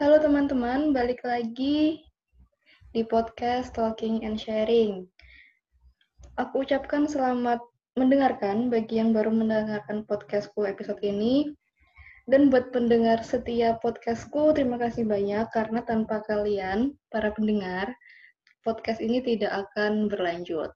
Halo teman-teman, balik lagi di podcast Talking and Sharing. Aku ucapkan selamat mendengarkan bagi yang baru mendengarkan podcastku episode ini. Dan buat pendengar setia podcastku, terima kasih banyak karena tanpa kalian, para pendengar, podcast ini tidak akan berlanjut.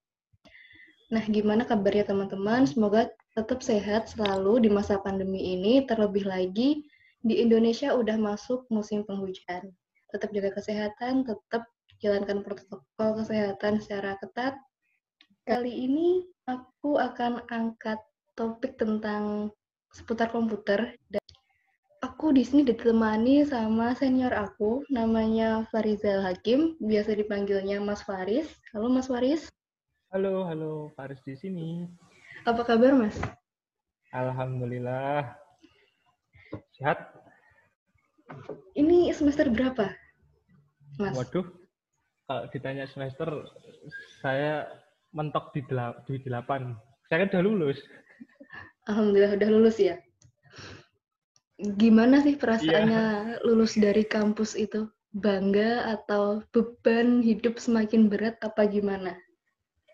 Nah, gimana kabarnya teman-teman? Semoga tetap sehat selalu di masa pandemi ini, terlebih lagi di Indonesia udah masuk musim penghujan. Tetap jaga kesehatan, tetap jalankan protokol kesehatan secara ketat. Kali ini aku akan angkat topik tentang seputar komputer. Dan aku di sini ditemani sama senior aku, namanya Farizal Hakim, biasa dipanggilnya Mas Faris. Halo Mas Faris. Halo, halo, Faris di sini. Apa kabar Mas? Alhamdulillah. Sehat? Ini semester berapa, Mas? Waduh, kalau ditanya semester, saya mentok di, del di delapan. Saya kan udah lulus. Alhamdulillah udah lulus ya. Gimana sih perasaannya yeah. lulus dari kampus itu? Bangga atau beban hidup semakin berat apa gimana?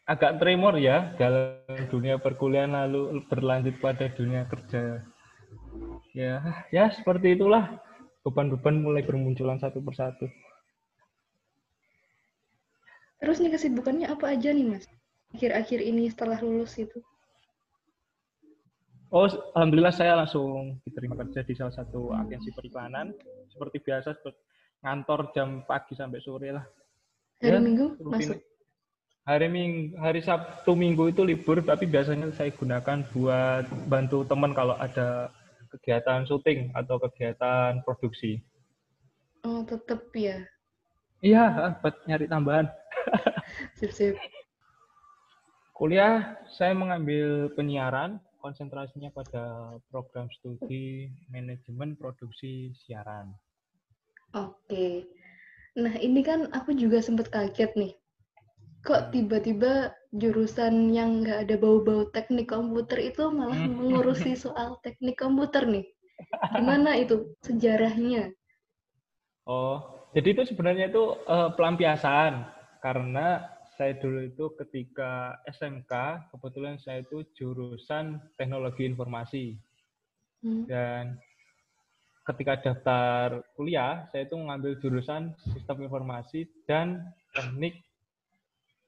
Agak tremor ya dalam dunia perkuliahan lalu berlanjut pada dunia kerja. Ya, ya seperti itulah beban-beban mulai bermunculan satu persatu. Terus nih kesibukannya apa aja nih mas? Akhir-akhir ini setelah lulus itu? Oh, alhamdulillah saya langsung diterima kerja di salah satu agensi periklanan. Seperti biasa, seperti ngantor jam pagi sampai sore lah. Hari ya, Minggu rutin. masuk? Hari Minggu, hari Sabtu Minggu itu libur, tapi biasanya saya gunakan buat bantu teman kalau ada kegiatan syuting atau kegiatan produksi. Oh, tetap ya? Iya, buat nyari tambahan. Sip-sip. Kuliah saya mengambil penyiaran, konsentrasinya pada program studi manajemen produksi siaran. Oke. Nah, ini kan aku juga sempat kaget nih. Kok tiba-tiba jurusan yang nggak ada bau-bau teknik komputer itu malah hmm. mengurusi soal teknik komputer nih. Gimana itu sejarahnya? Oh, jadi itu sebenarnya itu uh, pelampiasan karena saya dulu itu ketika SMK kebetulan saya itu jurusan teknologi informasi hmm. dan ketika daftar kuliah saya itu mengambil jurusan sistem informasi dan teknik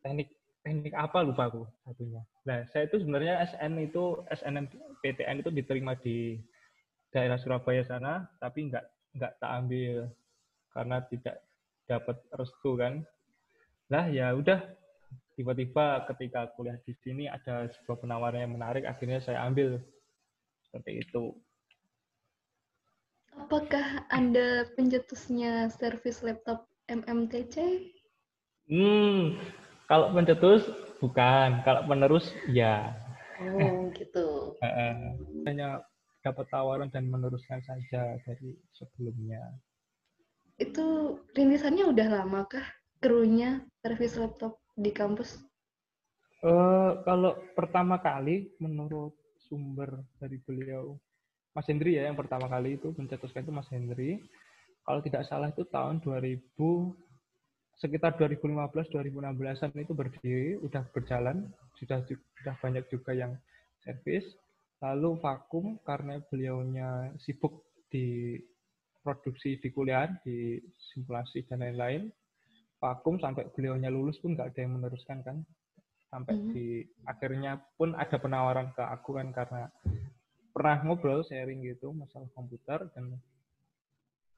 teknik teknik apa lupa aku satunya. Nah, saya itu sebenarnya SN itu SNMPTN itu diterima di daerah Surabaya sana, tapi nggak nggak tak ambil karena tidak dapat restu kan. Nah, ya udah tiba-tiba ketika kuliah di sini ada sebuah penawaran yang menarik, akhirnya saya ambil seperti itu. Apakah Anda pencetusnya servis laptop MMTC? Hmm, kalau pencetus bukan, kalau penerus ya. Oh gitu. Hanya dapat tawaran dan meneruskan saja dari sebelumnya. Itu rintisannya udah lama kah krunya servis laptop di kampus? Uh, kalau pertama kali menurut sumber dari beliau Mas Hendri ya yang pertama kali itu mencetuskan itu Mas Hendri. Kalau tidak salah itu tahun 2000 sekitar 2015-2016an itu berdiri, udah berjalan, sudah sudah banyak juga yang servis. Lalu vakum karena beliaunya sibuk di produksi di kuliah, di simulasi dan lain-lain. Vakum sampai beliaunya lulus pun nggak ada yang meneruskan kan. Sampai mm -hmm. di akhirnya pun ada penawaran ke aku kan karena pernah ngobrol sharing gitu masalah komputer dan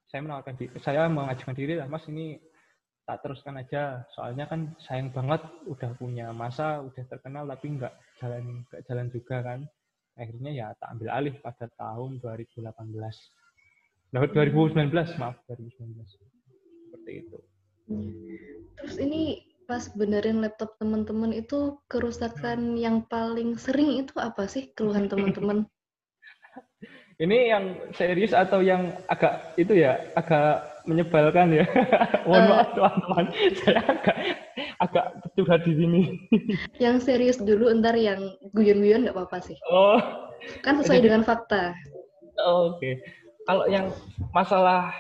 saya menawarkan diri, saya mengajukan diri lah mas ini tak teruskan aja. Soalnya kan sayang banget udah punya masa udah terkenal tapi nggak jalan nggak jalan juga kan. Akhirnya ya tak ambil alih pada tahun 2018 nah, 2019 maaf 2019 seperti itu. Terus ini pas benerin laptop teman-teman itu kerusakan hmm. yang paling sering itu apa sih keluhan teman-teman ini yang serius atau yang agak itu ya agak menyebalkan ya. Mohon uh, maaf teman-teman, saya agak agak curhat di sini. yang serius dulu, ntar yang guyon-guyon nggak apa-apa sih. Oh. Kan sesuai jadi, dengan fakta. Oh, Oke. Okay. Kalau yang masalah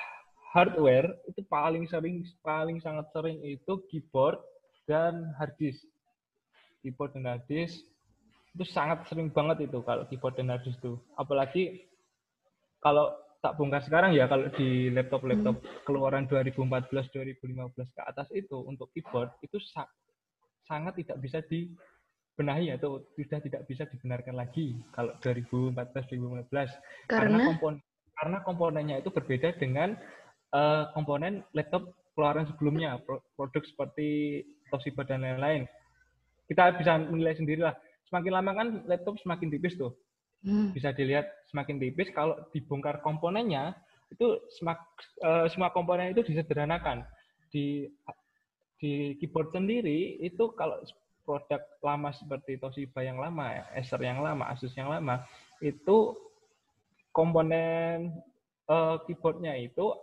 hardware itu paling sering paling sangat sering itu keyboard dan hard disk. Keyboard dan hard disk itu sangat sering banget itu kalau keyboard dan hard disk itu. Apalagi kalau tak bongkar sekarang ya kalau di laptop-laptop hmm. keluaran 2014 2015 ke atas itu untuk keyboard itu sa sangat tidak bisa dibenahi atau sudah tidak bisa dibenarkan lagi kalau 2014 2015 karena, karena? kompon karena komponennya itu berbeda dengan uh, komponen laptop keluaran sebelumnya produk seperti Toshiba dan lain-lain. Kita bisa menilai sendiri lah semakin lama kan laptop semakin tipis tuh Hmm. Bisa dilihat semakin tipis kalau dibongkar komponennya itu semak, uh, semua komponen itu disederhanakan. Di di keyboard sendiri itu kalau produk lama seperti Toshiba yang lama, Acer yang lama, Asus yang lama itu komponen uh, keyboardnya itu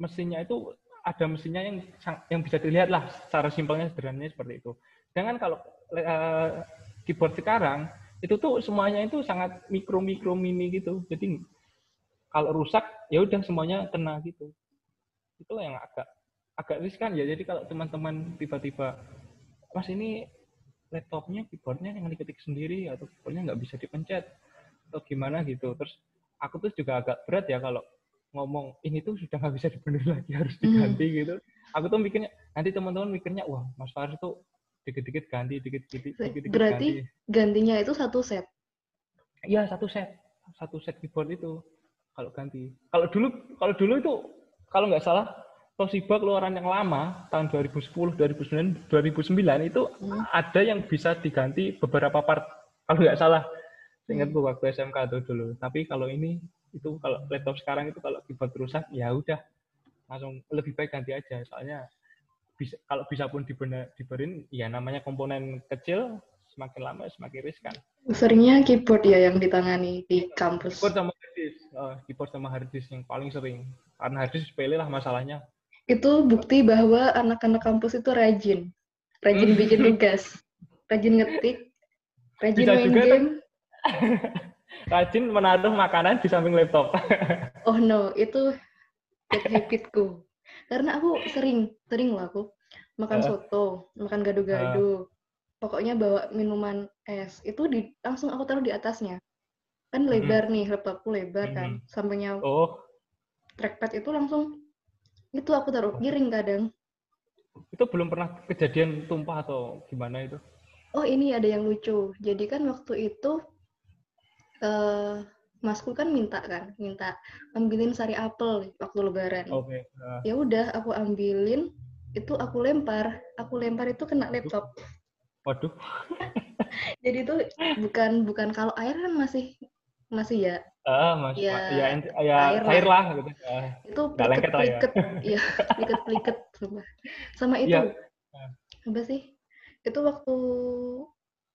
mesinnya itu ada mesinnya yang yang bisa dilihat lah secara simpelnya sederhananya seperti itu. Dengan kalau uh, keyboard sekarang itu tuh semuanya itu sangat mikro mikro mini gitu. Jadi kalau rusak ya udah semuanya kena gitu. Itulah yang agak agak riskan ya. Jadi kalau teman-teman tiba-tiba mas ini laptopnya keyboardnya yang diketik sendiri atau keyboardnya nggak bisa dipencet atau gimana gitu. Terus aku tuh juga agak berat ya kalau ngomong ini tuh sudah nggak bisa dibenerin lagi harus diganti hmm. gitu. Aku tuh mikirnya nanti teman-teman mikirnya wah mas Faris tuh dikit-dikit ganti, dikit-dikit dikit-dikit Berarti ganti. gantinya itu satu set? Iya, satu set. Satu set keyboard itu kalau ganti. Kalau dulu kalau dulu itu kalau nggak salah Toshiba keluaran yang lama tahun 2010, 2009, 2009 itu hmm. ada yang bisa diganti beberapa part kalau nggak salah. Ingat hmm. waktu SMK itu dulu. Tapi kalau ini itu kalau laptop sekarang itu kalau keyboard rusak ya udah langsung lebih baik ganti aja soalnya bisa kalau bisa pun dibener, diberin ya namanya komponen kecil semakin lama semakin riskan. Seringnya keyboard ya yang ditangani di kampus. Keyboard sama harddisk, uh, keyboard sama harddisk yang paling sering. Karena harddisk sepele lah masalahnya. Itu bukti bahwa anak-anak kampus itu rajin, rajin bikin tugas, rajin ngetik, rajin Bisa main juga game. rajin menaruh makanan di samping laptop. oh no, itu habitku karena aku sering sering lah aku makan uh, soto makan gado-gado uh, pokoknya bawa minuman es itu di langsung aku taruh di atasnya. Kan lebar nih laptopku lebar uh, kan sampingnya oh. trackpad itu langsung itu aku taruh piring kadang. Itu belum pernah kejadian tumpah atau gimana itu? Oh ini ada yang lucu. Jadi kan waktu itu uh, masku kan minta kan minta ambilin sari apel waktu lebaran. Okay. uh. ya udah aku ambilin itu aku lempar. Aku lempar itu kena laptop. Waduh. Jadi itu bukan bukan kalau air kan masih masih ya? Ah masih ya, ya, ya air, air lah. lah gitu uh, itu pliket pliket ya. pliket pliket sama itu. Ya. apa sih? Itu waktu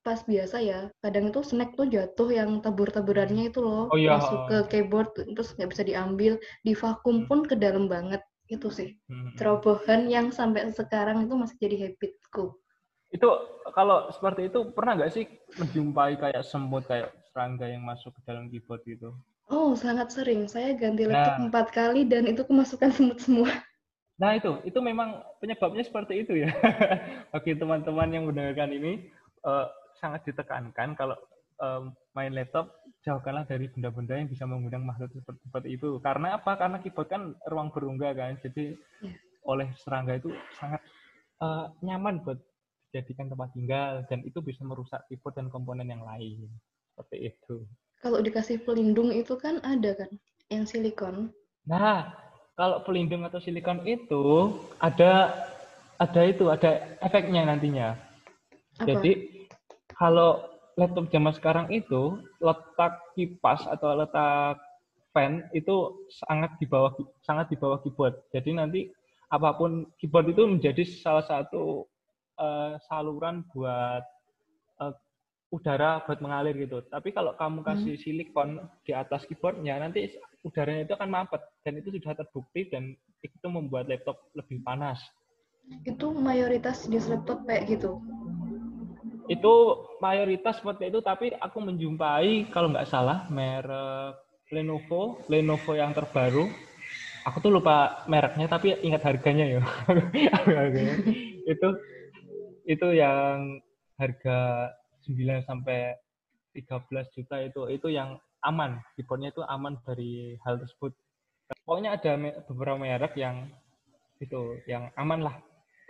pas biasa ya kadang itu snack tuh jatuh yang tabur-taburannya itu loh oh, iya. masuk ke keyboard terus nggak bisa diambil di vakum pun ke dalam banget itu sih. Hmm. cerobohan yang sampai sekarang itu masih jadi habitku. Itu kalau seperti itu pernah nggak sih menjumpai kayak semut kayak serangga yang masuk ke dalam keyboard gitu? Oh sangat sering. Saya ganti laptop nah. empat kali dan itu kemasukan semut semua. Nah itu itu memang penyebabnya seperti itu ya. Bagi teman-teman yang mendengarkan ini uh, sangat ditekankan kalau um, main laptop jauhkanlah dari benda-benda yang bisa mengundang makhluk seperti, seperti itu. Karena apa? Karena keyboard kan ruang berungga kan, jadi yeah. oleh serangga itu sangat uh, nyaman buat dijadikan tempat tinggal dan itu bisa merusak keyboard dan komponen yang lain. Seperti itu. Kalau dikasih pelindung itu kan ada kan yang silikon. Nah, kalau pelindung atau silikon itu ada ada itu ada efeknya nantinya. Apa? Jadi kalau laptop zaman sekarang itu letak kipas atau letak fan itu sangat di bawah sangat di bawah keyboard. Jadi nanti apa pun keyboard itu menjadi salah satu uh, saluran buat uh, udara buat mengalir gitu. Tapi kalau kamu hmm. kasih hmm. silikon di atas keyboardnya, nanti udaranya itu akan mampet dan itu sudah terbukti dan itu membuat laptop lebih panas. Itu mayoritas di laptop kayak gitu itu mayoritas seperti itu tapi aku menjumpai kalau nggak salah merek Lenovo Lenovo yang terbaru aku tuh lupa mereknya tapi ingat harganya ya. itu itu yang harga 9 sampai 13 juta itu itu yang aman. Keyboardnya itu aman dari hal tersebut. Pokoknya ada beberapa merek yang itu yang aman lah.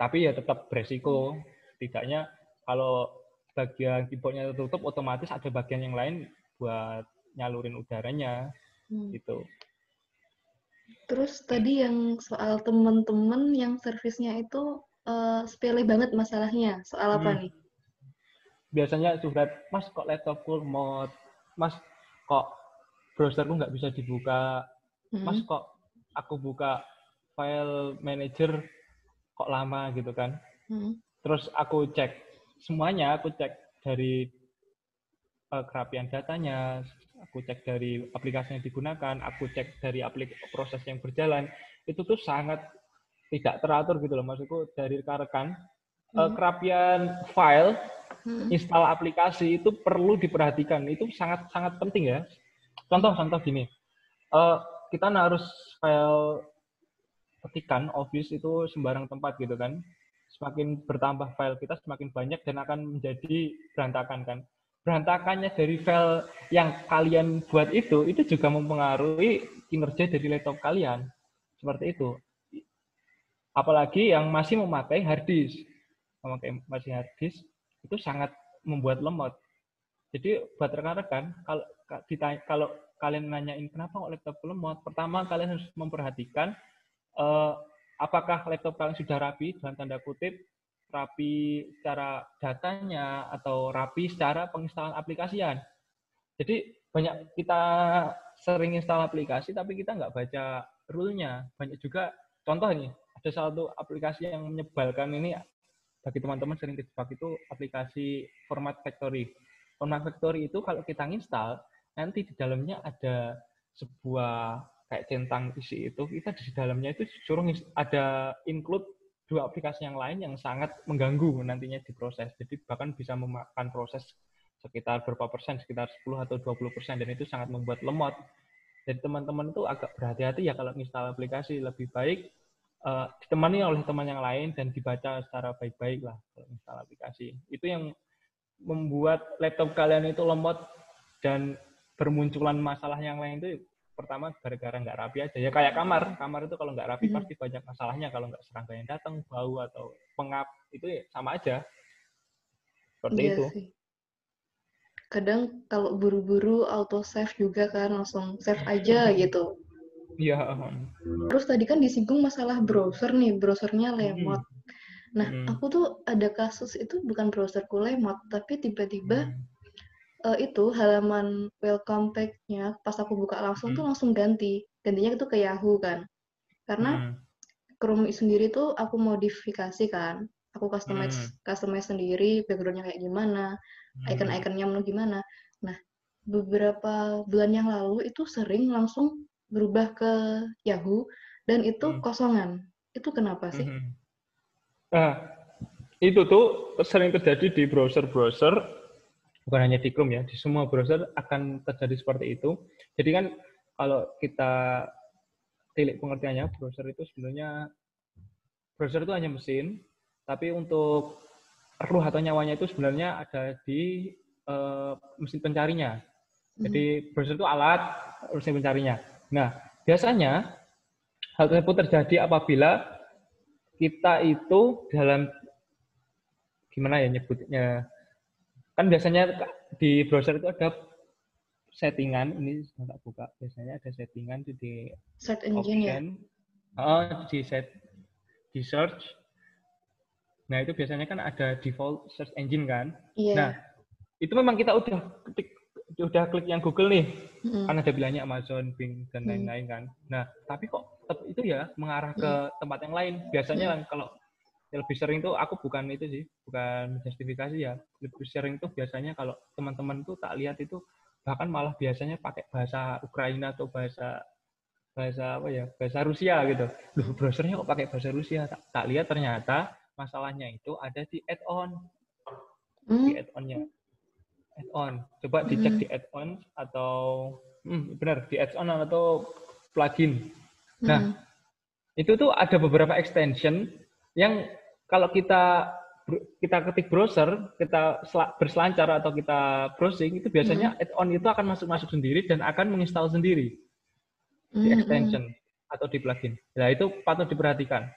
Tapi ya tetap beresiko. Tidaknya kalau bagian keyboardnya tertutup otomatis ada bagian yang lain buat nyalurin udaranya hmm. gitu. Terus tadi yang soal teman-teman yang servisnya itu uh, sepele banget masalahnya. Soal apa hmm. nih? Biasanya surat, Mas kok laptopku mau, Mas kok browserku nggak bisa dibuka, hmm. Mas kok aku buka file manager kok lama gitu kan. Hmm. Terus aku cek semuanya, aku cek dari uh, kerapian datanya, aku cek dari aplikasi yang digunakan, aku cek dari aplik proses yang berjalan, itu tuh sangat tidak teratur gitu loh maksudku dari rekan-rekan eh, hmm. kerapian file hmm. install aplikasi itu perlu diperhatikan itu sangat sangat penting ya contoh contoh gini uh, kita harus file ketikan office itu sembarang tempat gitu kan semakin bertambah file kita semakin banyak dan akan menjadi berantakan kan berantakannya dari file yang kalian buat itu, itu juga mempengaruhi kinerja dari laptop kalian. Seperti itu. Apalagi yang masih memakai hard disk. Memakai masih hard disk, itu sangat membuat lemot. Jadi buat rekan-rekan, kalau ditanya, kalau kalian nanyain kenapa kok laptop lemot, pertama kalian harus memperhatikan uh, apakah laptop kalian sudah rapi dalam tanda kutip rapi secara datanya atau rapi secara penginstalan aplikasian. Jadi banyak kita sering install aplikasi tapi kita nggak baca rule-nya. Banyak juga contoh nih, ada satu aplikasi yang menyebalkan ini bagi teman-teman sering terjebak itu aplikasi Format Factory. Format Factory itu kalau kita install nanti di dalamnya ada sebuah kayak centang isi itu kita di dalamnya itu suruh ada include dua aplikasi yang lain yang sangat mengganggu nantinya di proses. Jadi bahkan bisa memakan proses sekitar berapa persen, sekitar 10 atau 20 persen, dan itu sangat membuat lemot. Jadi teman-teman itu agak berhati-hati ya kalau install aplikasi, lebih baik uh, ditemani oleh teman yang lain dan dibaca secara baik-baik lah kalau install aplikasi. Itu yang membuat laptop kalian itu lemot dan bermunculan masalah yang lain itu pertama gara-gara nggak rapi aja ya. Kayak kamar. Kamar itu kalau nggak rapi hmm. pasti banyak masalahnya. Kalau nggak serangga yang datang bau atau pengap itu ya sama aja. Seperti iya itu. sih. kadang kalau buru-buru auto save juga kan langsung save aja gitu. Iya terus tadi kan disinggung masalah browser nih browsernya lemot. Hmm. nah hmm. aku tuh ada kasus itu bukan browserku lemot tapi tiba-tiba hmm uh, itu halaman welcome page-nya pas aku buka langsung hmm. tuh langsung ganti. Gantinya itu ke Yahoo kan. Karena hmm. Chrome sendiri tuh aku modifikasi kan. Aku customize hmm. customize sendiri backgroundnya kayak gimana, hmm. icon-iconnya mau gimana. Nah, beberapa bulan yang lalu itu sering langsung berubah ke Yahoo dan itu hmm. kosongan. Itu kenapa sih? Hmm. Nah, itu tuh sering terjadi di browser-browser bukan hanya di Chrome ya, di semua browser akan terjadi seperti itu. Jadi kan kalau kita tilik pengertiannya, browser itu sebenarnya browser itu hanya mesin, tapi untuk ruh atau nyawanya itu sebenarnya ada di uh, mesin pencarinya. Jadi hmm. browser itu alat mesin pencarinya. Nah, biasanya hal tersebut terjadi apabila kita itu dalam gimana ya nyebutnya kan biasanya di browser itu ada settingan ini tak buka biasanya ada settingan di, di set engine ya? option, ya oh di set di search nah itu biasanya kan ada default search engine kan yeah. nah itu memang kita udah klik udah klik yang Google nih mm. kan ada bilangnya Amazon Bing dan lain-lain mm. kan nah tapi kok tetap itu ya mengarah ke mm. tempat yang lain biasanya mm. kalau lebih sering tuh aku bukan itu sih, bukan justifikasi ya. Lebih sering tuh biasanya kalau teman-teman tuh tak lihat itu bahkan malah biasanya pakai bahasa Ukraina atau bahasa bahasa apa ya bahasa Rusia gitu. Loh browsernya kok pakai bahasa Rusia? Tak, tak lihat ternyata masalahnya itu ada di add-on, hmm. di add-onnya, add-on. Coba dicek hmm. di add-on atau hmm, benar di add-on atau plugin. Nah hmm itu tuh ada beberapa extension yang kalau kita kita ketik browser, kita berselancar atau kita browsing itu biasanya hmm. add-on itu akan masuk-masuk sendiri dan akan menginstal sendiri di hmm, extension hmm. atau di plugin. Nah itu patut diperhatikan,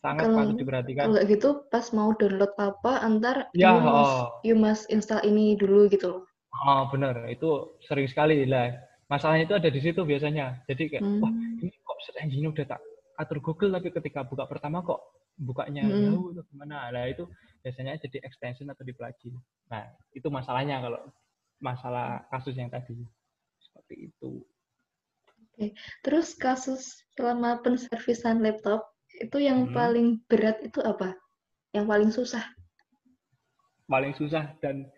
sangat kalau, patut diperhatikan. Kalau gitu pas mau download apa, antar ya, you, must, oh. you must install ini dulu gitu loh. Oh benar, itu sering sekali lah. Masalahnya itu ada di situ biasanya. Jadi kayak, hmm. wah ini kok search engine udah tak atur Google tapi ketika buka pertama kok bukanya hmm. jauh atau gimana. Nah itu biasanya jadi extension atau di plugin. Nah itu masalahnya kalau masalah kasus yang tadi seperti itu. Oke, terus kasus selama penservisan laptop itu yang hmm. paling berat itu apa? Yang paling susah? Paling susah dan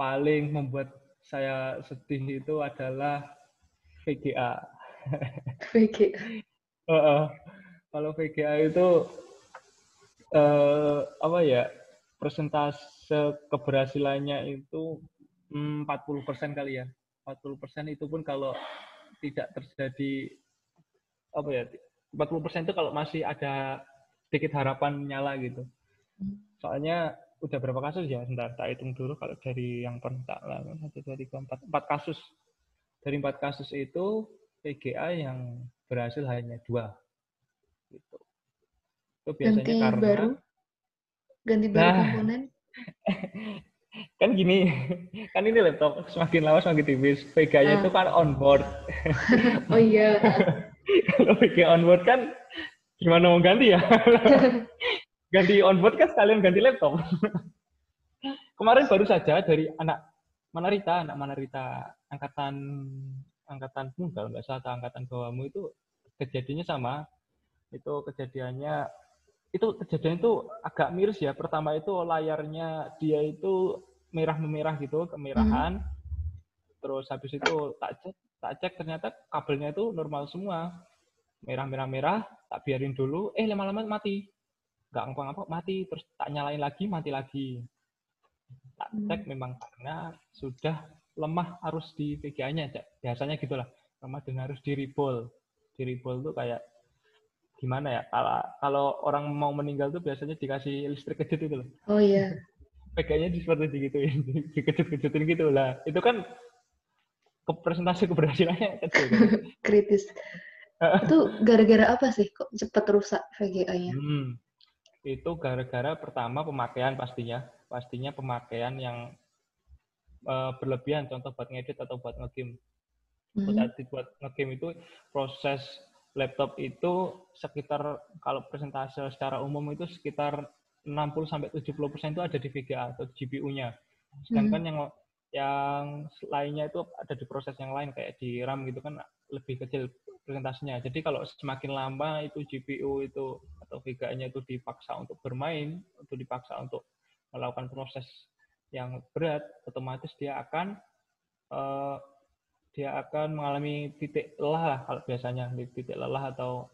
paling membuat saya sedih itu adalah VGA. VGA. uh, uh, kalau VGA itu uh, apa ya persentase keberhasilannya itu 40% kali ya. 40% itu pun kalau tidak terjadi apa ya 40% itu kalau masih ada sedikit harapan nyala gitu. Soalnya udah berapa kasus ya? Sebentar, tak hitung dulu kalau dari yang pernah lakukan satu dua tiga empat empat kasus dari empat kasus itu PGA yang berhasil hanya dua gitu. Itu biasanya ganti karena baru ganti baru nah, komponen. kan gini, kan ini laptop semakin lama semakin tipis. VGA-nya ah. itu kan onboard. oh iya. Kalau VGA onboard kan gimana mau ganti ya? ganti onboard kan sekalian ganti laptop. Kemarin baru saja dari anak Manarita, anak Manarita angkatan angkatan kalau nggak salah angkatan bawahmu itu kejadiannya sama. Itu kejadiannya itu kejadian itu agak miris ya. Pertama itu layarnya dia itu merah memerah gitu, kemerahan. Hmm. Terus habis itu tak cek, tak cek ternyata kabelnya itu normal semua. Merah-merah-merah, tak biarin dulu, eh lama-lama mati. Nggak ngapa-ngapa mati, terus tak nyalain lagi, mati lagi. Tak hmm. cek memang karena sudah lemah harus di VGA-nya. Biasanya gitulah, lemah dan harus di rebol. Di rebol tuh kayak gimana ya? Kalau kalau orang mau meninggal tuh biasanya dikasih listrik kejut itu loh. Oh iya. Pegangnya di seperti digituin dikejut-kejutin gitu lah. Itu kan ke presentasi keberhasilannya kecil kan? kritis. Itu gara-gara apa sih? Kok cepat rusak VGA-nya hmm, itu gara-gara pertama pemakaian pastinya. Pastinya pemakaian yang uh, berlebihan. Contoh buat ngedit atau buat ngegame. Hmm. buat buat ngegame itu proses laptop itu sekitar kalau persentase secara umum itu sekitar 60 sampai 70 persen itu ada di VGA atau GPU-nya. Sedangkan hmm. yang yang lainnya itu ada di proses yang lain kayak di RAM gitu kan lebih kecil persentasenya. Jadi kalau semakin lama itu GPU itu atau VGA-nya itu dipaksa untuk bermain, untuk dipaksa untuk melakukan proses yang berat, otomatis dia akan uh, dia akan mengalami titik lelah lah kalau biasanya titik lelah atau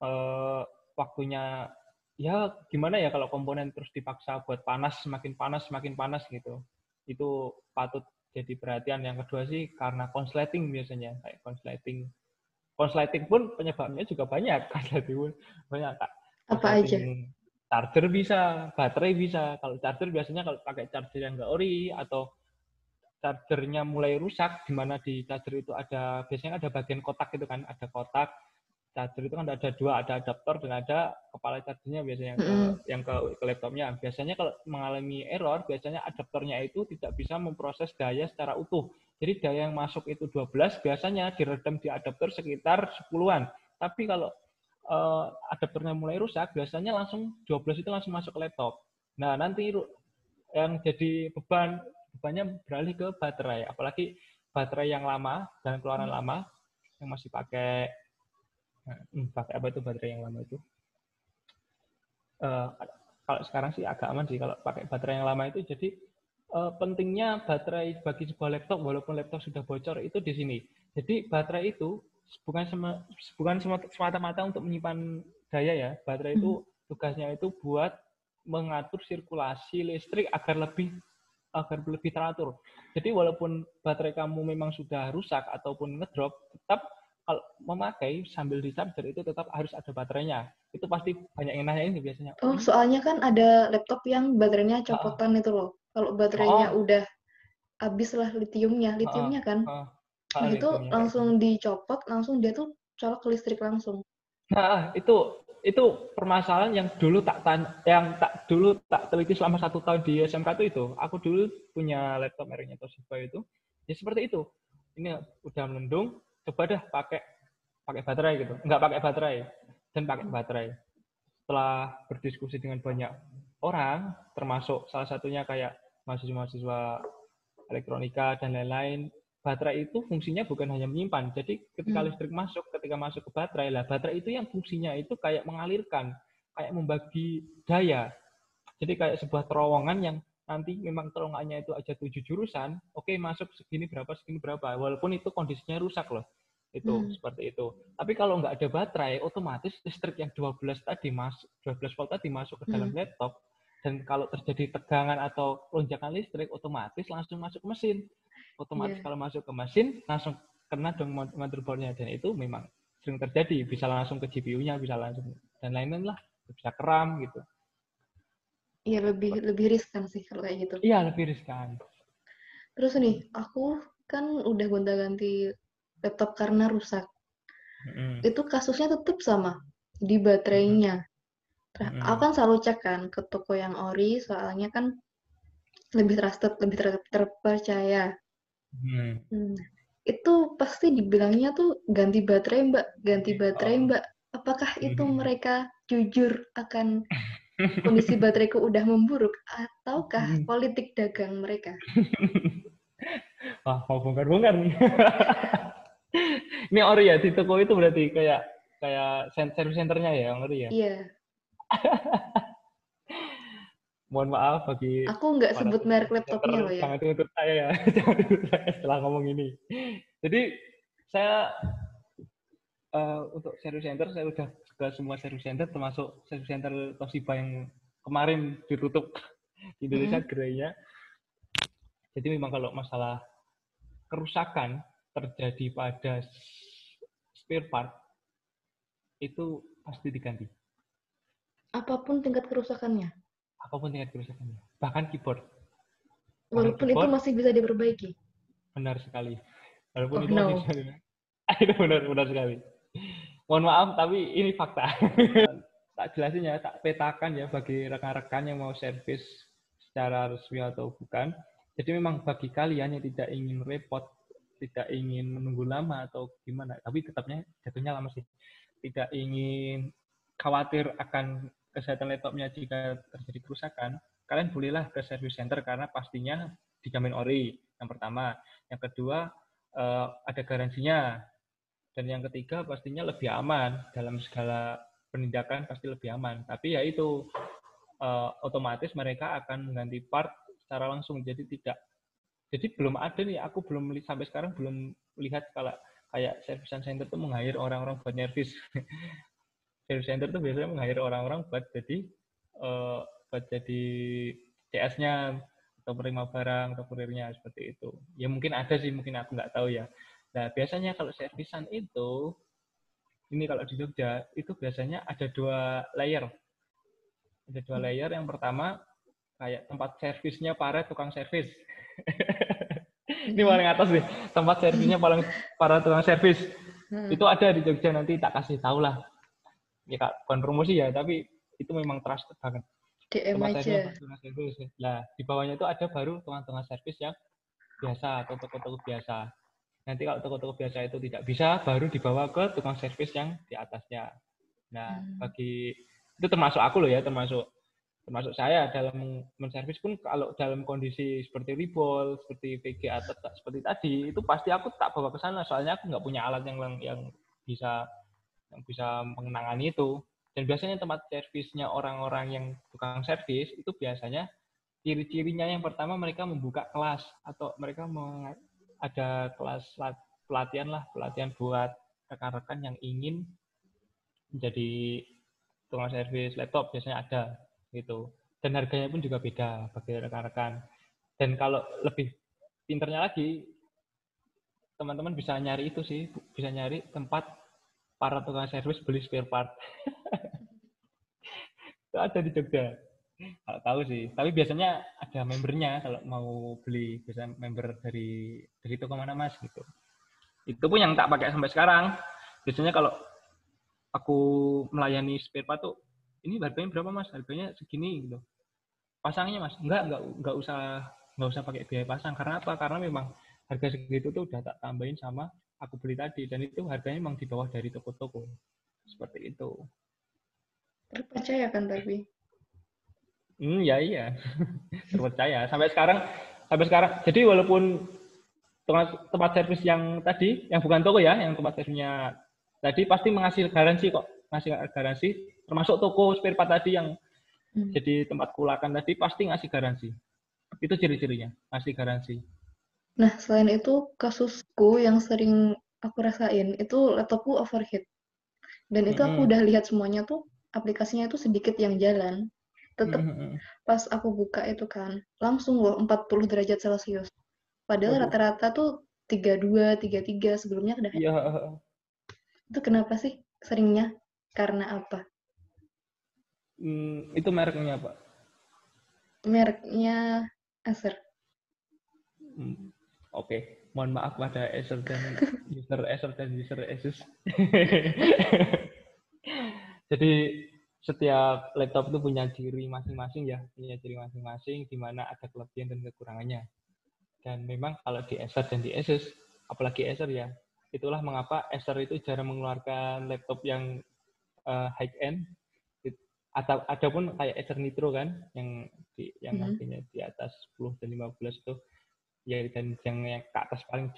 uh, waktunya ya gimana ya kalau komponen terus dipaksa buat panas semakin panas semakin panas gitu. Itu patut jadi perhatian. Yang kedua sih karena konsleting biasanya kayak konsleting. Konsleting pun penyebabnya juga banyak. Konsleting pun banyak kak. Apa aja? Charger bisa baterai bisa. Kalau charger biasanya kalau pakai charger yang nggak ori atau chargernya mulai rusak, di mana di charger itu ada biasanya ada bagian kotak itu kan, ada kotak charger itu kan ada dua, ada adaptor dan ada kepala chargernya biasanya yang ke, mm. yang ke, ke laptopnya. Biasanya kalau mengalami error, biasanya adaptornya itu tidak bisa memproses daya secara utuh. Jadi daya yang masuk itu 12 biasanya diredam di adaptor sekitar 10-an. Tapi kalau uh, adaptornya mulai rusak, biasanya langsung 12 itu langsung masuk ke laptop. Nah, nanti yang jadi beban bebannya beralih ke baterai. Apalagi baterai yang lama dan keluaran lama yang masih pakai hmm, pakai apa itu baterai yang lama itu? Uh, kalau sekarang sih agak aman sih kalau pakai baterai yang lama itu. Jadi uh, pentingnya baterai bagi sebuah laptop walaupun laptop sudah bocor itu di sini. Jadi baterai itu bukan sem bukan semata-mata untuk menyimpan daya ya. Baterai itu hmm. tugasnya itu buat mengatur sirkulasi listrik agar lebih agar lebih teratur. Jadi walaupun baterai kamu memang sudah rusak ataupun ngedrop, tetap kalau memakai sambil di charger itu tetap harus ada baterainya. Itu pasti banyak yang nanya ini biasanya. Oh, soalnya kan ada laptop yang baterainya copotan itu loh. Kalau baterainya oh. udah habis lah litiumnya, litiumnya kan. Uh, uh, nah, itu langsung dicopot, langsung dia tuh colok ke listrik langsung. Nah, itu itu permasalahan yang dulu tak tan yang tak dulu tak teliti selama satu tahun di SMK itu itu. Aku dulu punya laptop mereknya Toshiba itu. Ya seperti itu. Ini udah melendung, coba dah pakai pakai baterai gitu nggak pakai baterai dan pakai baterai setelah berdiskusi dengan banyak orang termasuk salah satunya kayak mahasiswa-mahasiswa elektronika dan lain-lain baterai itu fungsinya bukan hanya menyimpan jadi ketika hmm. listrik masuk ketika masuk ke baterai lah baterai itu yang fungsinya itu kayak mengalirkan kayak membagi daya jadi kayak sebuah terowongan yang nanti memang terowongannya itu aja tujuh jurusan, oke okay, masuk segini berapa, segini berapa, walaupun itu kondisinya rusak loh itu hmm. seperti itu. Tapi kalau nggak ada baterai, otomatis listrik yang 12 tadi masuk 12 volt tadi masuk ke dalam hmm. laptop dan kalau terjadi tegangan atau lonjakan listrik otomatis langsung masuk ke mesin. Otomatis yeah. kalau masuk ke mesin langsung kena dong motherboardnya dan itu memang sering terjadi bisa langsung ke GPU-nya bisa langsung dan lain-lain lah bisa keram gitu. Iya lebih lebih riskan sih kalau kayak gitu. Iya lebih riskan. Terus nih aku kan udah gonta-ganti laptop karena rusak. Mm. Itu kasusnya tetap sama di baterainya. Mm. Aku kan selalu cek kan ke toko yang ori, soalnya kan lebih trusted, lebih ter terpercaya. Mm. Hmm. Itu pasti dibilangnya tuh ganti baterai mbak, ganti baterai oh. mbak. Apakah itu mm. mereka jujur akan kondisi bateraiku udah memburuk ataukah mm. politik dagang mereka? Wah, mau bongkar-bongkar nih. Ini ori ya di toko itu berarti kayak kayak service centernya ya ori ya? Iya. Mohon maaf bagi Aku nggak sebut merek laptopnya loh ya. Jangan tuntut saya ya, jangan tuntut saya setelah ngomong ini. Jadi saya uh, untuk service center saya udah ke semua service center termasuk service center Toshiba yang kemarin ditutup di Indonesia hmm. gerainya. Jadi memang kalau masalah kerusakan terjadi pada spare part itu pasti diganti. Apa pun tingkat kerusakannya. Apa pun tingkat kerusakannya. Bahkan keyboard. Walaupun keyboard, itu masih bisa diperbaiki. Benar sekali. Walaupun oh, itu no. masih bisa diperbaiki. itu benar benar sekali. Mohon maaf tapi ini fakta. tak jelasin ya, tak petakan ya bagi rekan-rekan yang mau servis secara resmi atau bukan. Jadi memang bagi kalian yang tidak ingin repot tidak ingin menunggu lama atau gimana, tapi tetapnya jatuhnya lama sih. Tidak ingin khawatir akan kesehatan laptopnya jika terjadi kerusakan, kalian bolehlah ke service center karena pastinya dijamin ori. Yang pertama, yang kedua uh, ada garansinya, dan yang ketiga pastinya lebih aman. Dalam segala penindakan pasti lebih aman. Tapi ya itu uh, otomatis mereka akan mengganti part secara langsung, jadi tidak jadi belum ada nih. Aku belum sampai sekarang belum lihat kalau kayak service center itu menghire orang-orang buat servis service center itu biasanya menghire orang-orang buat jadi uh, buat jadi CS-nya atau penerima barang atau kurirnya seperti itu. Ya mungkin ada sih mungkin aku nggak tahu ya. Nah biasanya kalau servisan itu ini kalau di Jogja itu biasanya ada dua layer. Ada dua layer. Yang pertama kayak tempat servisnya para tukang servis. Ini paling atas nih tempat servisnya paling para tukang servis. Hmm. itu ada di Jogja nanti tak kasih tahu lah ya kak bukan promosi ya tapi itu memang trust banget. DM tempat aja. servis lah di bawahnya itu ada baru tukang-tukang servis yang biasa atau toko-toko biasa. Nanti kalau toko-toko biasa itu tidak bisa baru dibawa ke tukang servis yang di atasnya. Nah hmm. bagi itu termasuk aku loh ya termasuk termasuk saya dalam menservis pun kalau dalam kondisi seperti ribol, seperti VG atau seperti tadi itu pasti aku tak bawa ke sana soalnya aku nggak punya alat yang yang bisa yang bisa menangani itu. Dan biasanya tempat servisnya orang-orang yang tukang servis itu biasanya ciri-cirinya yang pertama mereka membuka kelas atau mereka ada kelas pelatihan lah pelatihan buat rekan-rekan yang ingin menjadi tukang servis laptop biasanya ada gitu dan harganya pun juga beda bagi rekan-rekan dan kalau lebih pinternya lagi teman-teman bisa nyari itu sih, bisa nyari tempat para tukang servis beli spare part. itu ada di Jogja. Kalau tahu sih, tapi biasanya ada membernya kalau mau beli bisa member dari dari toko mana mas gitu. Itu pun yang tak pakai sampai sekarang. Biasanya kalau aku melayani spare part tuh ini harganya berapa mas? Harganya segini gitu. Pasangnya mas? Enggak, enggak, enggak usah nggak usah pakai biaya pasang. Karena apa? Karena memang harga segitu tuh udah tak tambahin sama aku beli tadi dan itu harganya memang di bawah dari toko-toko. Seperti itu. Terpercaya kan tapi? Hmm, ya iya. Terpercaya. Sampai sekarang sampai sekarang. Jadi walaupun tempat servis yang tadi, yang bukan toko ya, yang tempat servisnya tadi pasti mengasih garansi kok, ngasih garansi termasuk toko spare part tadi yang hmm. jadi tempat kulakan tadi pasti ngasih garansi. Itu ciri-cirinya, ngasih garansi. Nah, selain itu kasusku yang sering aku rasain itu laptopku overheat. Dan itu aku udah lihat semuanya tuh aplikasinya itu sedikit yang jalan. Tetap pas aku buka itu kan langsung loh 40 derajat Celcius. Padahal rata-rata tuh 32, 33 sebelumnya udah. Iya. Itu kenapa sih seringnya? Karena apa? Hmm, itu mereknya apa? Mereknya Acer. Hmm. Oke, okay. mohon maaf pada Acer dan user Acer dan user Asus. Jadi setiap laptop itu punya ciri masing-masing ya, punya ciri masing-masing di mana ada kelebihan dan kekurangannya. Dan memang kalau di Acer dan di Asus, apalagi Acer ya, itulah mengapa Acer itu jarang mengeluarkan laptop yang uh, high end. Atau ada pun kayak Acer Nitro kan, yang di, yang mm -hmm. di atas 10 dan 15 itu ya dan yang, yang ke atas paling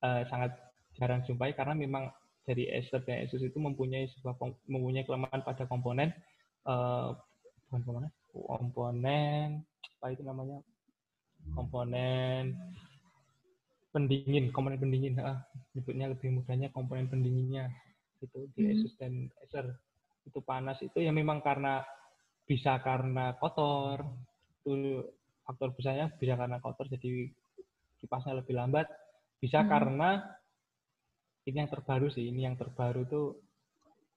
uh, sangat jarang jumpai karena memang dari Acer dan Asus itu mempunyai sebuah mempunyai kelemahan pada komponen uh, bukan komponen komponen apa itu namanya? Komponen pendingin komponen pendingin ah nyebutnya lebih mudahnya komponen pendinginnya itu di hmm. Asus dan Acer itu panas itu ya memang karena bisa karena kotor itu faktor besarnya bisa karena kotor jadi kipasnya lebih lambat bisa hmm. karena ini yang terbaru sih ini yang terbaru tuh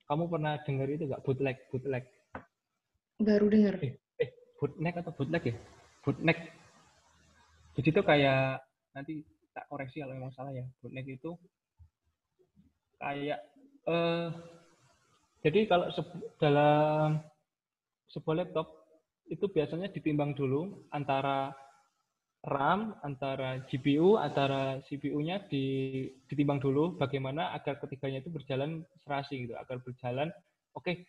kamu pernah dengar itu nggak? Bootleg bootleg. Baru dengar eh, eh bootleg atau bootleg ya? Bootleg. Jadi itu kayak nanti tak koreksi kalau memang salah ya bootleg itu kayak eh jadi kalau se dalam sebuah laptop itu biasanya ditimbang dulu antara RAM antara GPU antara CPU-nya ditimbang dulu bagaimana agar ketiganya itu berjalan serasi gitu agar berjalan oke okay,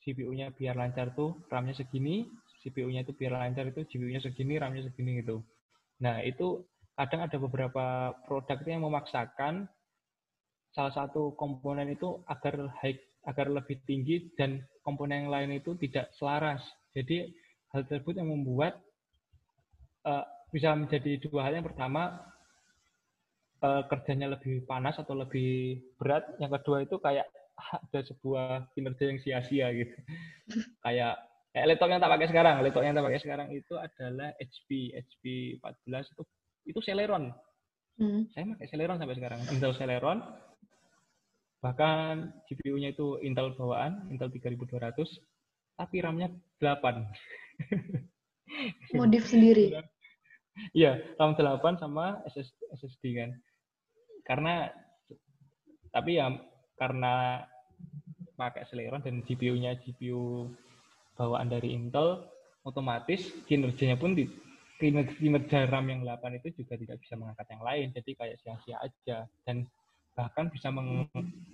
CPU-nya biar lancar tuh RAM-nya segini CPU-nya itu biar lancar itu GPU-nya segini RAM-nya segini gitu. Nah itu kadang ada beberapa produk yang memaksakan salah satu komponen itu agar high agar lebih tinggi dan komponen yang lain itu tidak selaras. Jadi hal tersebut yang membuat uh, bisa menjadi dua hal. Yang pertama, uh, kerjanya lebih panas atau lebih berat. Yang kedua itu kayak ada sebuah kinerja yang sia-sia gitu. kayak kayak laptop yang tak pakai sekarang. Laptop yang tak pakai sekarang itu adalah HP, HP 14 itu itu Celeron. Hmm. Saya pakai Celeron sampai sekarang. Intel Celeron. Bahkan GPU-nya itu Intel bawaan, Intel 3200, tapi RAM-nya 8. Modif sendiri. Iya, RAM 8 sama SSD kan. Karena tapi ya karena pakai Celeron dan GPU-nya GPU bawaan dari Intel, otomatis kinerjanya pun di kinerja RAM yang 8 itu juga tidak bisa mengangkat yang lain. Jadi kayak sia-sia aja. Dan bahkan bisa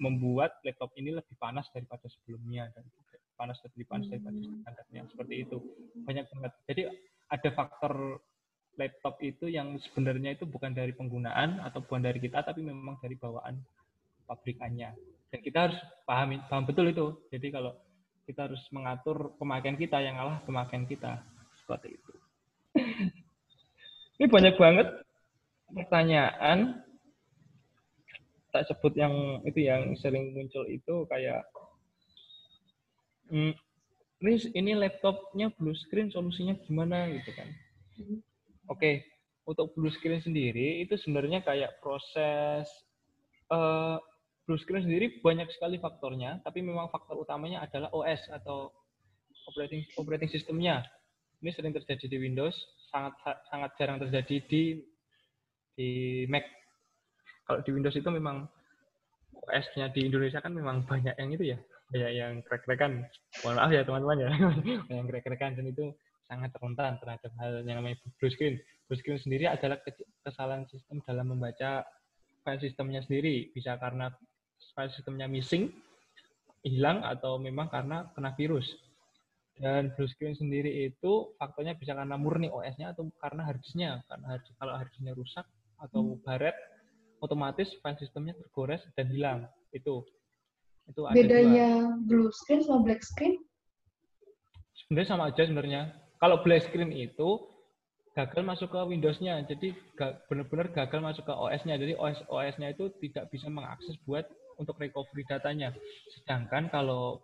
membuat laptop ini lebih panas daripada sebelumnya. Dan panas lebih panas daripada standarnya. Seperti itu. Banyak banget. Jadi ada faktor laptop itu yang sebenarnya itu bukan dari penggunaan atau bukan dari kita tapi memang dari bawaan pabrikannya. Dan kita harus pahami paham betul itu. Jadi kalau kita harus mengatur pemakaian kita yang kalah pemakaian kita. Seperti itu. Ini banyak banget pertanyaan. Tak sebut yang itu yang sering muncul itu kayak hmm, ini ini laptopnya blue screen solusinya gimana? Gitu kan Oke, untuk blue screen sendiri itu sebenarnya kayak proses uh, blue screen sendiri banyak sekali faktornya, tapi memang faktor utamanya adalah OS atau operating operating sistemnya. Ini sering terjadi di Windows, sangat sangat jarang terjadi di di Mac. Kalau di Windows itu memang OS-nya di Indonesia kan memang banyak yang itu ya, banyak yang krek-krekan. Mohon maaf ya teman-teman ya, banyak yang krek-krekan dan itu sangat rentan terhadap hal yang namanya blue screen. Blue screen sendiri adalah kesalahan sistem dalam membaca file sistemnya sendiri. Bisa karena file sistemnya missing, hilang, atau memang karena kena virus. Dan blue screen sendiri itu faktornya bisa karena murni OS-nya atau karena harddisknya. Karena hard, kalau harddisknya rusak atau hmm. baret, otomatis file sistemnya tergores dan hilang. Itu. Itu Bedanya dua. blue screen sama black screen? Sebenarnya sama aja sebenarnya kalau black screen itu gagal masuk ke Windows-nya, jadi benar-benar gagal masuk ke OS-nya. Jadi OS OS-nya itu tidak bisa mengakses buat untuk recovery datanya. Sedangkan kalau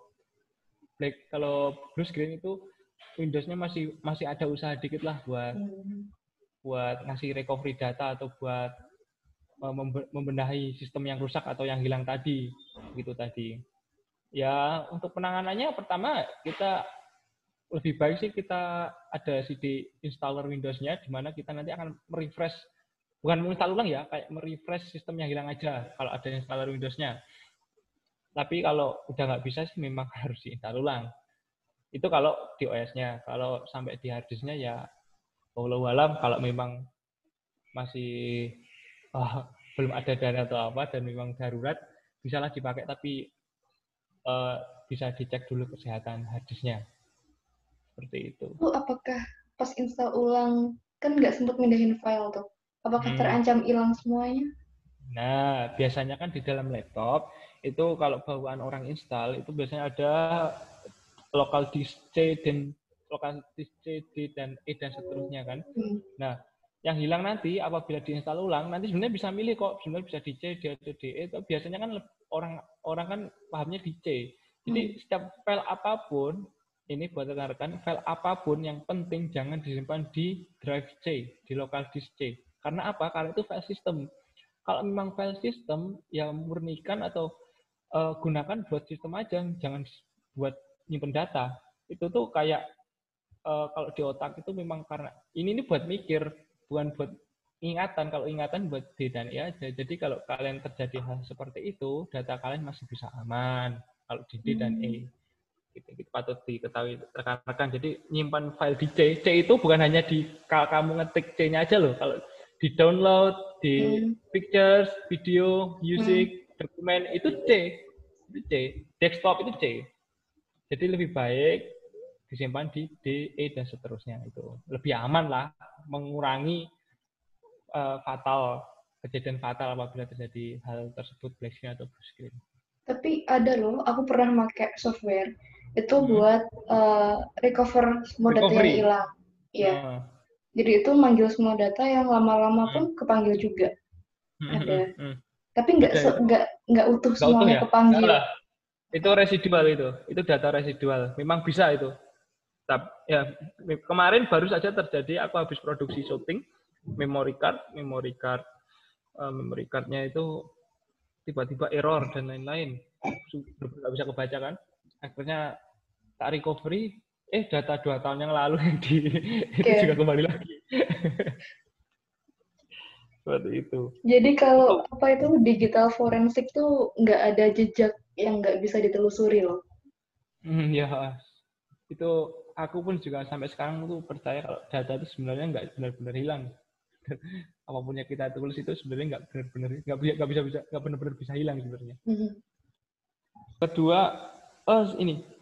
black kalau blue screen itu Windows-nya masih masih ada usaha dikit lah buat buat ngasih recovery data atau buat uh, membenahi sistem yang rusak atau yang hilang tadi gitu tadi. Ya untuk penanganannya pertama kita lebih baik sih kita ada CD installer Windows-nya di mana kita nanti akan merefresh bukan menginstal ulang ya, kayak merefresh sistem yang hilang aja kalau ada installer Windows-nya. Tapi kalau udah nggak bisa sih memang harus diinstal ulang. Itu kalau di OS-nya. Kalau sampai di hard disk-nya ya walau alam kalau memang masih oh, belum ada dana atau apa dan memang darurat bisalah dipakai tapi uh, bisa dicek dulu kesehatan hard disk-nya seperti itu. Itu apakah pas install ulang kan nggak sempat mindahin file tuh? Apakah hmm. terancam hilang semuanya? Nah, biasanya kan di dalam laptop itu kalau bawaan orang install itu biasanya ada lokal disk C dan lokal disk C, D dan E dan seterusnya kan. Hmm. Nah, yang hilang nanti apabila diinstal ulang nanti sebenarnya bisa milih kok sebenarnya bisa di C, D atau D, E. Tapi biasanya kan orang orang kan pahamnya di C. Jadi hmm. setiap file apa pun ini buat rekan-rekan, file apa pun yang penting jangan disimpan di drive C, di local disk C. Karena apa? Karena itu file system. Kalau memang file system, ya murnikan atau uh, gunakan buat sistem aja, jangan buat nyimpen data. Itu tuh kayak uh, kalau di otak itu memang karena ini ini buat mikir, bukan buat ingatan. Kalau ingatan buat D dan E aja. Jadi kalau kalian terjadi hal seperti itu, data kalian masih bisa aman. Kalau di D dan E. Hmm gitu, gitu patut diketahui rekan-rekan. Jadi nyimpan file di C, C itu bukan hanya di kalau kamu ngetik C-nya aja loh. Kalau di download, di hmm. pictures, video, music, hmm. dokumen itu C, itu C. Desktop itu C. Jadi lebih baik disimpan di D, E dan seterusnya itu lebih aman lah, mengurangi uh, fatal kejadian fatal apabila terjadi hal tersebut black screen atau blue screen. Tapi ada loh, aku pernah pakai software itu hmm. buat uh, recover semua data yang hilang. Iya. Hmm. Jadi itu manggil semua data yang lama-lama pun kepanggil juga. Hmm. Ada. Hmm. Tapi nggak nggak nggak utuh gak semuanya utuh ya? kepanggil. Salah. Itu residual itu. Itu data residual. Memang bisa itu. Tapi ya kemarin baru saja terjadi aku habis produksi shooting memory card, memory card uh, memory cardnya itu tiba-tiba error dan lain-lain. Nggak bisa kebaca kan? Akhirnya tak recovery eh data dua tahun yang lalu yang di okay. itu juga kembali lagi. Seperti itu. Jadi kalau apa itu digital forensik tuh nggak ada jejak yang nggak bisa ditelusuri loh. Hmm, ya itu aku pun juga sampai sekarang tuh percaya kalau data itu sebenarnya nggak benar-benar hilang. Apa pun yang kita tulis itu sebenarnya nggak benar-benar nggak bisa nggak bisa nggak benar-benar bisa hilang sebenarnya. Mm -hmm. kedua oh ini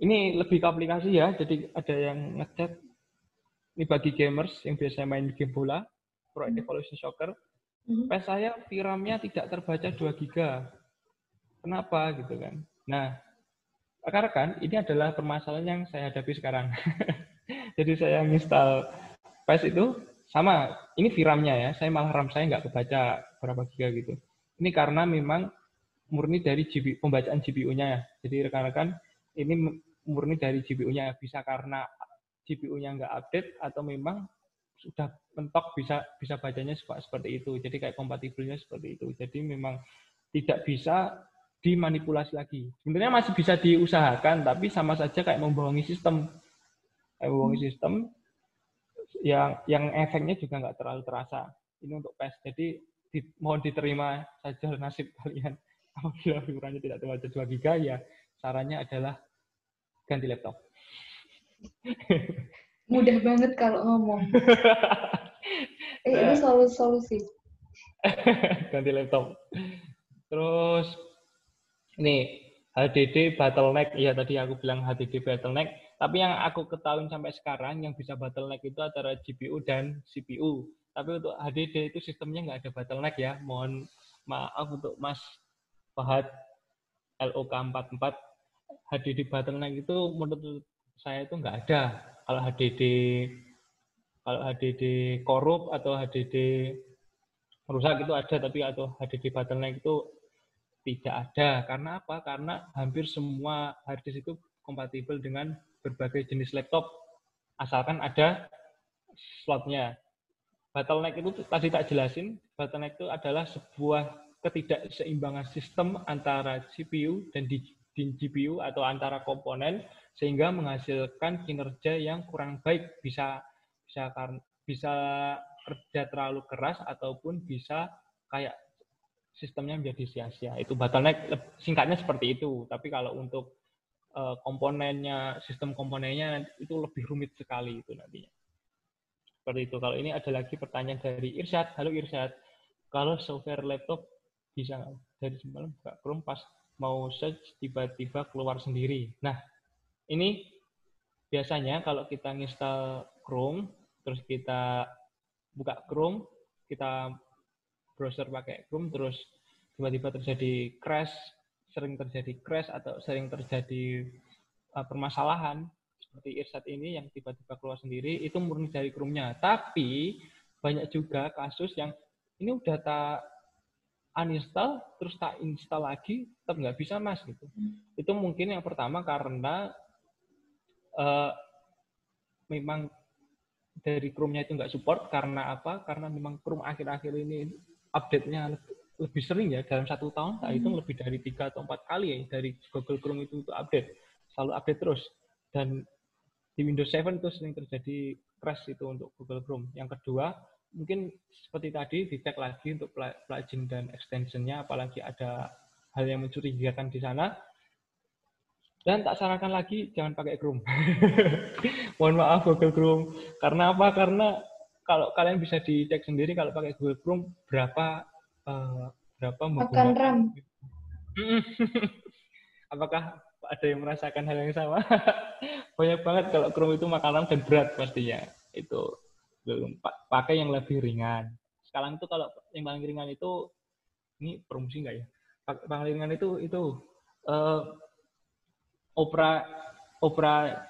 ini lebih ke aplikasi ya, jadi ada yang ngechat. Ini bagi gamers yang biasa main game bola, Pro hmm. Evolution Soccer. Mm-hmm. PS saya VRAM-nya tidak terbaca 2 GB. Kenapa gitu kan? Nah, rekan-rekan, ini adalah permasalahan yang saya hadapi sekarang. jadi saya install PS itu sama, ini VRAM-nya ya, saya malah RAM saya nggak kebaca berapa giga gitu. Ini karena memang murni dari GB, pembacaan GPU-nya ya. Jadi rekan-rekan, ini murni dari GPU-nya bisa karena GPU-nya nggak update atau memang sudah mentok bisa bisa bacanya seperti itu. Jadi kayak kompatibelnya seperti itu. Jadi memang tidak bisa dimanipulasi lagi. Sebenarnya masih bisa diusahakan, tapi sama saja kayak membohongi sistem. Kayak membohongi hmm. sistem yang yang efeknya juga nggak terlalu terasa. Ini untuk PES. Jadi di, mohon diterima saja nasib kalian. Apabila ukurannya tidak terbaca 2 giga, ya sarannya adalah ganti laptop. Mudah banget kalau ngomong. eh, itu solusi. solusi. ganti laptop. Terus ini HDD bottleneck, ya tadi aku bilang HDD bottleneck, tapi yang aku ketahui sampai sekarang yang bisa bottleneck itu antara GPU dan CPU. Tapi untuk HDD itu sistemnya nggak ada bottleneck ya. Mohon maaf untuk Mas Fahad LOK44 HDD bottleneck itu menurut saya itu nggak ada. Kalau HDD kalau HDD korup atau HDD rusak itu ada tapi atau HDD bottleneck itu tidak ada. Karena apa? Karena hampir semua hard disk itu kompatibel dengan berbagai jenis laptop asalkan ada slotnya. Bottleneck itu tadi tak jelasin bottleneck itu adalah sebuah ketidakseimbangan sistem antara CPU dan di, GPU atau antara komponen sehingga menghasilkan kinerja yang kurang baik bisa bisa bisa kerja terlalu keras ataupun bisa kayak sistemnya menjadi sia-sia. Itu bottleneck singkatnya seperti itu. Tapi kalau untuk uh, komponennya, sistem komponennya itu lebih rumit sekali itu nantinya. Seperti itu. Kalau ini ada lagi pertanyaan dari Irsyad. Halo Irsyad. Kalau software laptop bisa dari semalam buka Chrome pas mau search tiba-tiba keluar sendiri. Nah, ini biasanya kalau kita install Chrome, terus kita buka Chrome, kita browser pakai Chrome, terus tiba-tiba terjadi crash, sering terjadi crash atau sering terjadi uh, permasalahan seperti Irsat ini yang tiba-tiba keluar sendiri, itu murni dari Chrome-nya. Tapi banyak juga kasus yang ini udah tak uninstall terus tak install lagi tetap nggak bisa mas gitu. Hmm. Itu mungkin yang pertama karena uh, memang dari Chrome-nya itu nggak support karena apa? Karena memang Chrome akhir-akhir ini update-nya lebih sering ya dalam satu tahun tak hitung hmm. lebih dari tiga atau empat kali ya dari Google Chrome itu untuk update selalu update terus dan di Windows 7 itu sering terjadi crash itu untuk Google Chrome. Yang kedua mungkin seperti tadi dicek lagi untuk plugin dan extensionnya apalagi ada hal yang mencurigakan di sana dan tak sarankan lagi jangan pakai Chrome. Mohon maaf Google Chrome. Karena apa? Karena kalau kalian bisa dicek sendiri kalau pakai Google Chrome berapa uh, berapa makan RAM. Apakah ada yang merasakan hal yang sama? Banyak banget kalau Chrome itu makan RAM dan berat pastinya. Itu belum pakai yang lebih ringan. Sekarang itu kalau yang paling ringan itu ini promosi enggak ya? Paling ringan itu itu uh, Opera Opera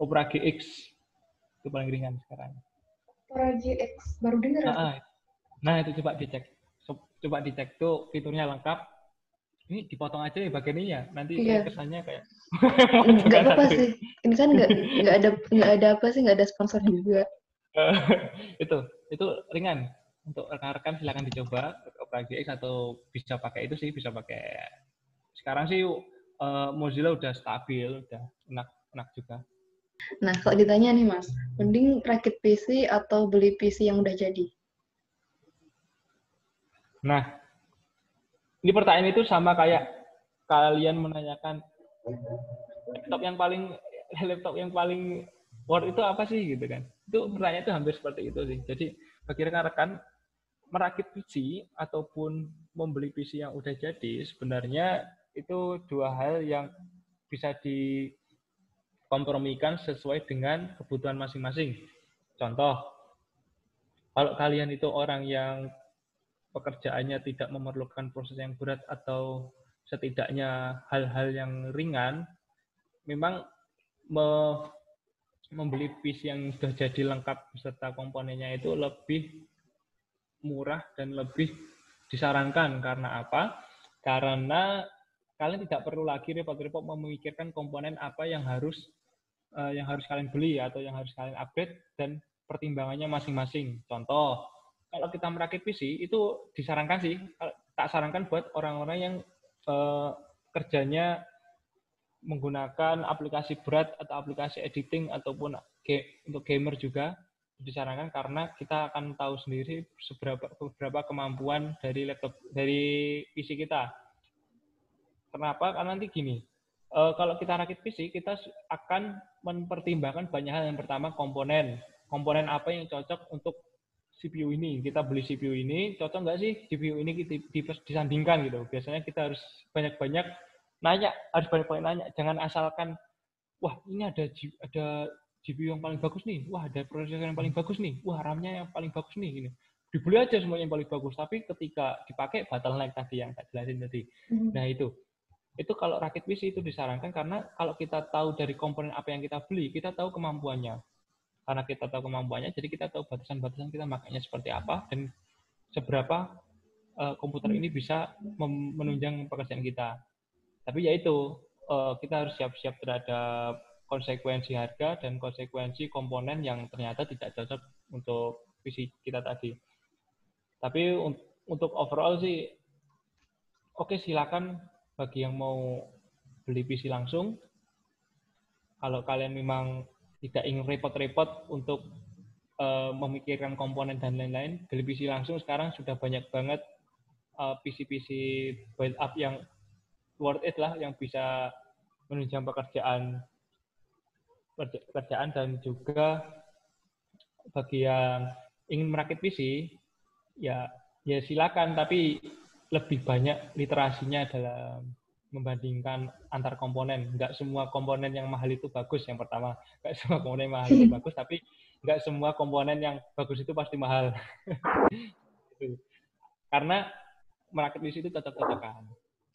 Opera GX itu paling ringan sekarang. Opera GX baru dengar. Nah, nah itu coba dicek. Coba dicek tuh fiturnya lengkap. Ini dipotong aja ya bagian ini ya. Nanti iya. kesannya kayak. Enggak apa-apa sih. Ini kan nggak nggak ada nggak ada apa sih nggak ada sponsor juga. itu itu ringan untuk rekan-rekan silakan dicoba Opera GX atau bisa pakai itu sih bisa pakai sekarang sih uh, Mozilla udah stabil, udah enak enak juga. Nah, kalau ditanya nih Mas, mending rakit PC atau beli PC yang udah jadi? Nah, ini pertanyaan itu sama kayak kalian menanyakan laptop yang paling laptop yang paling worth itu apa sih gitu kan? Itu pertanyaan itu hampir seperti itu sih. Jadi bagi rekan-rekan merakit PC ataupun membeli PC yang udah jadi sebenarnya itu dua hal yang bisa dikompromikan sesuai dengan kebutuhan masing-masing. Contoh, kalau kalian itu orang yang pekerjaannya tidak memerlukan proses yang berat atau setidaknya hal-hal yang ringan, memang me membeli PC yang sudah jadi lengkap beserta komponennya itu lebih murah dan lebih disarankan karena apa? Karena kalian tidak perlu lagi repot-repot memikirkan komponen apa yang harus uh, yang harus kalian beli atau yang harus kalian upgrade dan pertimbangannya masing-masing. Contoh, kalau kita merakit PC itu disarankan sih, tak sarankan buat orang-orang yang uh, kerjanya menggunakan aplikasi berat atau aplikasi editing ataupun untuk gamer juga disarankan karena kita akan tahu sendiri seberapa beberapa kemampuan dari laptop dari PC kita. Kenapa? Karena nanti gini, uh, kalau kita rakit PC kita akan mempertimbangkan banyak hal. Yang pertama komponen, komponen apa yang cocok untuk CPU ini. Kita beli CPU ini, cocok nggak sih CPU ini disandingkan gitu. Biasanya kita harus banyak-banyak nanya, harus banyak-banyak nanya. Jangan asalkan, wah ini ada ada GPU yang paling bagus nih, wah ada prosesor yang paling bagus nih, wah RAM-nya yang paling bagus nih. Gini. Dibeli aja semuanya yang paling bagus, tapi ketika dipakai bottleneck tadi yang tak jelasin tadi. Hmm. Nah itu, itu kalau rakit PC itu disarankan karena kalau kita tahu dari komponen apa yang kita beli, kita tahu kemampuannya karena kita tahu kemampuannya, jadi kita tahu batasan-batasan kita makanya seperti apa dan seberapa uh, komputer ini bisa menunjang pekerjaan kita. Tapi ya itu uh, kita harus siap-siap terhadap konsekuensi harga dan konsekuensi komponen yang ternyata tidak cocok untuk visi kita tadi. Tapi untuk overall sih, oke okay, silakan bagi yang mau beli PC langsung. Kalau kalian memang tidak ingin repot-repot untuk uh, memikirkan komponen dan lain-lain. Beli PC langsung sekarang sudah banyak banget uh, PC-PC build up yang worth it lah, yang bisa menunjang pekerjaan pekerjaan dan juga bagi yang ingin merakit PC ya ya silakan tapi lebih banyak literasinya dalam membandingkan antar komponen. Enggak semua komponen yang mahal itu bagus yang pertama. Enggak semua komponen yang mahal itu bagus, tapi enggak semua komponen yang bagus itu pasti mahal. Karena merakit PC itu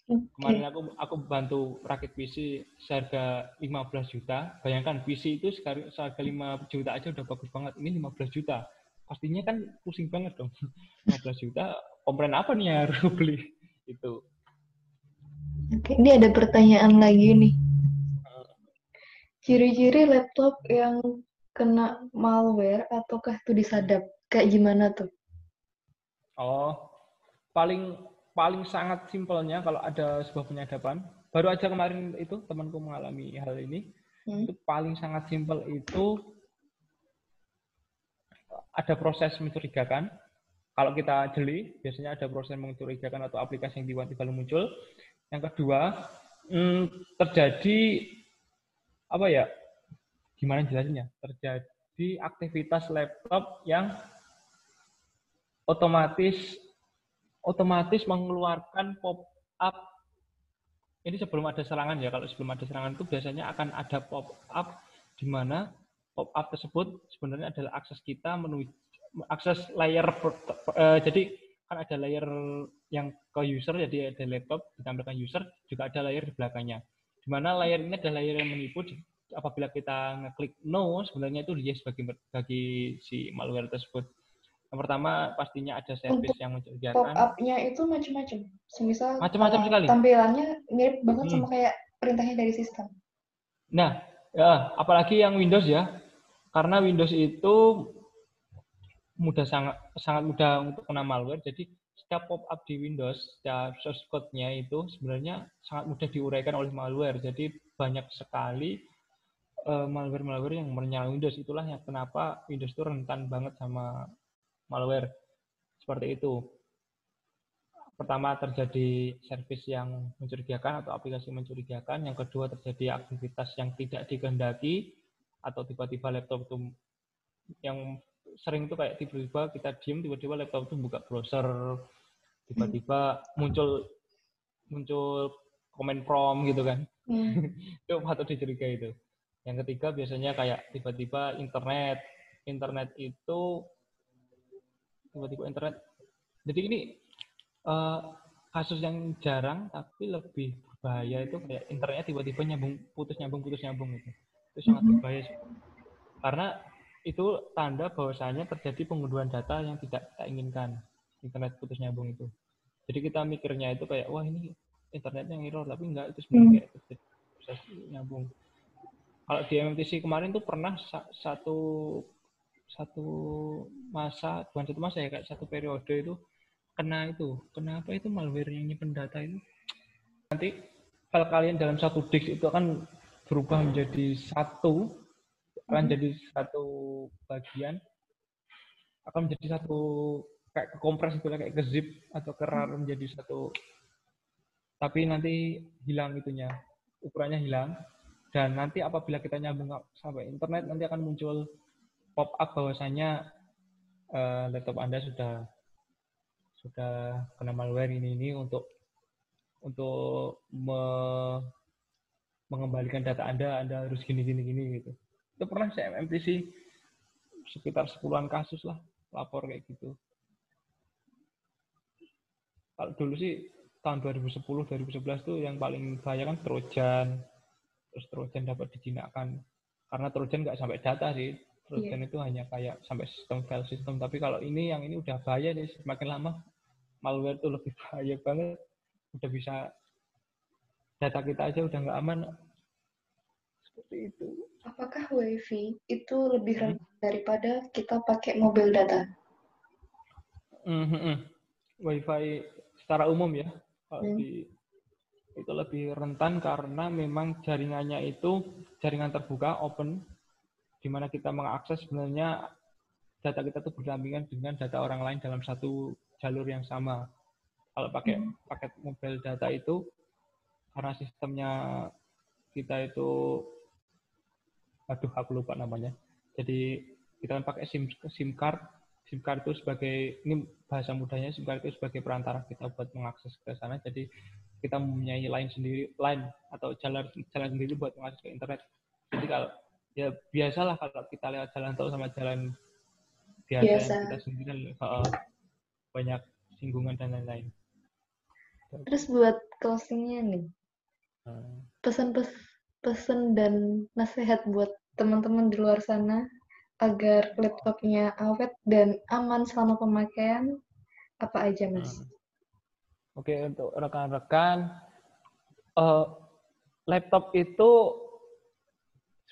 cocok-cocokan. Kemarin aku aku bantu rakit PC seharga 15 juta. Bayangkan PC itu seharga 5 juta aja udah bagus banget. Ini 15 juta. Pastinya kan pusing banget dong. 15 juta komponen apa nih yang harus beli? Itu. Oke, ini ada pertanyaan lagi nih. Ciri-ciri laptop yang kena malware ataukah itu disadap? Kayak gimana tuh? Oh, paling paling sangat simpelnya kalau ada sebuah penyadapan. Baru aja kemarin itu temanku mengalami hal ini. Hmm. Itu paling sangat simpel itu ada proses mencurigakan. Kalau kita jeli, biasanya ada proses mencurigakan atau aplikasi yang tiba-tiba muncul yang kedua, hmm, terjadi apa ya? Gimana jelasinnya? Terjadi aktivitas laptop yang otomatis otomatis mengeluarkan pop-up. Ini sebelum ada serangan ya. Kalau sebelum ada serangan itu biasanya akan ada pop-up di mana pop-up tersebut sebenarnya adalah akses kita menuju akses layer uh, jadi kan ada layer yang ke user jadi ada laptop ditampilkan user juga ada layer di belakangnya di mana layer ini adalah layer yang menipu apabila kita ngeklik no sebenarnya itu yes bagi bagi si malware tersebut yang pertama pastinya ada service Untuk yang mencurigakan pop-up-nya itu macam-macam semisal macam-macam sekali tampilannya mirip banget hmm. sama kayak perintahnya dari sistem nah ya apalagi yang Windows ya karena Windows itu mudah sangat sangat mudah untuk kena malware. Jadi setiap pop-up di Windows, setiap source code-nya itu sebenarnya sangat mudah diuraikan oleh malware. Jadi banyak sekali uh, malware-malware yang menyerang Windows. Itulah yang kenapa Windows itu rentan banget sama malware. Seperti itu. Pertama terjadi service yang mencurigakan atau aplikasi mencurigakan. Yang kedua terjadi aktivitas yang tidak dikehendaki atau tiba-tiba laptop itu yang sering tuh kayak tiba-tiba kita diem tiba-tiba laptop itu buka browser tiba-tiba muncul muncul komen prom gitu kan hmm. itu patut dicurigai itu yang ketiga biasanya kayak tiba-tiba internet internet itu tiba-tiba internet jadi ini uh, kasus yang jarang tapi lebih berbahaya itu kayak internetnya tiba-tiba nyambung putus nyambung putus nyambung itu itu sangat hmm. berbahaya sih. karena itu tanda bahwasanya terjadi pengunduhan data yang tidak kita inginkan internet putus nyambung itu jadi kita mikirnya itu kayak wah ini internetnya error tapi enggak itu sebenarnya hmm. kayak proses nyambung kalau di MMTC kemarin tuh pernah satu satu masa bukan satu masa ya kayak satu periode itu kena itu. Kenapa itu malware yang nyimpen data itu? Nanti kalau kalian dalam satu disk itu akan berubah menjadi satu akan Mhm. jadi satu bagian akan menjadi satu kayak ke kompres itu kayak ke zip atau ke rar menjadi satu. Tapi nanti hilang itunya ukurannya hilang. Dan nanti apabila kita nyambung sampai internet nanti akan muncul pop up bahwasanya eh, laptop anda sudah sudah kena malware ini ini untuk untuk me- mengembalikan data anda anda harus gini gini gini gitu. Itu pernah saya MTC sekitar sepuluhan kasus lah lapor kayak gitu. Kalau dulu sih tahun 2010 2011 tuh yang paling bahaya kan Trojan. Terus Trojan dapat dijinakkan. Karena Trojan nggak sampai data sih Trojan itu hanya kayak sampai sistem file system tapi kalau ini yang ini udah bahaya nih semakin lama malware tuh lebih bahaya banget udah bisa data kita aja udah nggak aman seperti itu Apakah WiFi itu lebih Hmm. rentan daripada kita pakai mobile data? Mhm. WiFi secara umum ya kalau Hmm. di itu lebih rentan karena memang jaringannya itu jaringan terbuka open di mana kita mengakses sebenarnya data kita tuh berdampingan dengan data orang lain dalam satu jalur yang sama. Kalau pakai Hmm. paket mobile data itu karena sistemnya kita itu aduh aku lupa namanya. Jadi kita kan pakai SIM SIM card. SIM card itu sebagai ini bahasa mudahnya SIM card itu sebagai perantara kita buat mengakses ke sana. Jadi kita mempunyai line sendiri, line atau jalan jalan sendiri buat mengakses ke internet. Jadi kalau ya biasalah kalau kita lewat jalan tol sama jalan biasa, Biasa. yang kita sendiri kan uh, banyak singgungan dan lain-lain. Terus buat closingnya nih, Uh, pesan pesan dan nasihat buat teman-teman di luar sana agar laptopnya awet dan aman selama pemakaian apa aja mas? Oke, untuk rekan-rekan, eh, laptop itu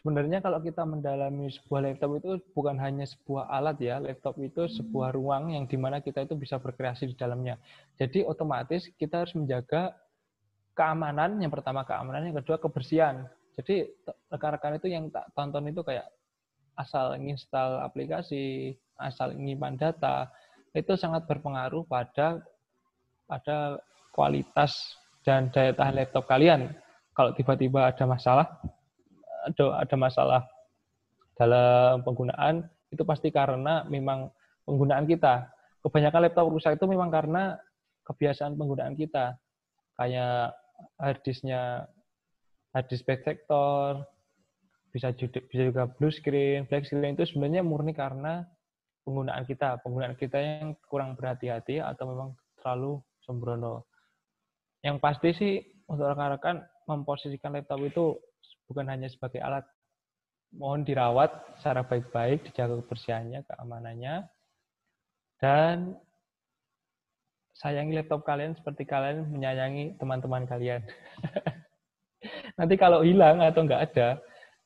sebenarnya kalau kita mendalami sebuah laptop itu bukan hanya sebuah alat ya, laptop itu sebuah ruang yang di mana kita itu bisa berkreasi di dalamnya. Jadi otomatis kita harus menjaga keamanan, yang pertama keamanan, yang kedua kebersihan. Jadi rekan-rekan itu yang tak tonton itu kayak asal nginstal aplikasi, asal nyimpan data, itu sangat berpengaruh pada pada kualitas dan daya tahan laptop kalian. Kalau tiba-tiba ada masalah, ada ada masalah dalam penggunaan, itu pasti karena memang penggunaan kita. Kebanyakan laptop rusak itu memang karena kebiasaan penggunaan kita. Kayak hard disk-nya hard disk back sector, bisa juga, bisa juga blue screen, black screen itu sebenarnya murni karena penggunaan kita, penggunaan kita yang kurang berhati-hati atau memang terlalu sembrono. Yang pasti sih untuk rekan-rekan memposisikan laptop itu bukan hanya sebagai alat. Mohon dirawat secara baik-baik, dijaga kebersihannya, keamanannya, dan sayangi laptop kalian seperti kalian menyayangi teman-teman kalian. nanti kalau hilang atau nggak ada,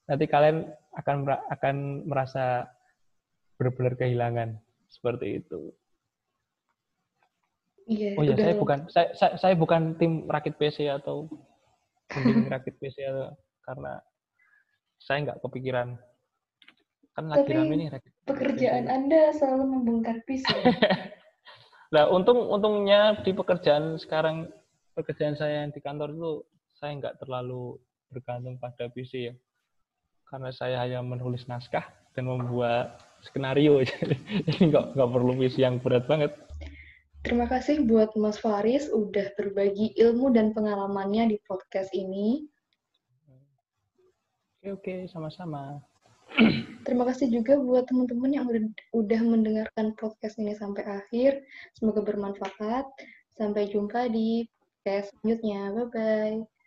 nanti kalian akan akan merasa benar-benar kehilangan seperti itu. Iya, Oh ya, udah saya bukan saya, saya, saya bukan tim rakit PC atau tim rakit PC atau, karena saya nggak kepikiran. Kan lagi Tapi rame nih pekerjaan. Anda selalu membongkar PC. Nah, untung untungnya di pekerjaan sekarang pekerjaan saya yang di kantor itu saya nggak terlalu bergantung pada PC ya. Karena saya hanya menulis naskah dan membuat skenario. Jadi nggak nggak perlu PC yang berat banget. Terima kasih buat Mas Faris udah berbagi ilmu dan pengalamannya di podcast ini. Oke, oke, sama-sama. Terima kasih juga buat teman-teman yang udah, mendengarkan podcast ini sampai akhir. Semoga bermanfaat. Sampai jumpa di podcast selanjutnya. Bye-bye.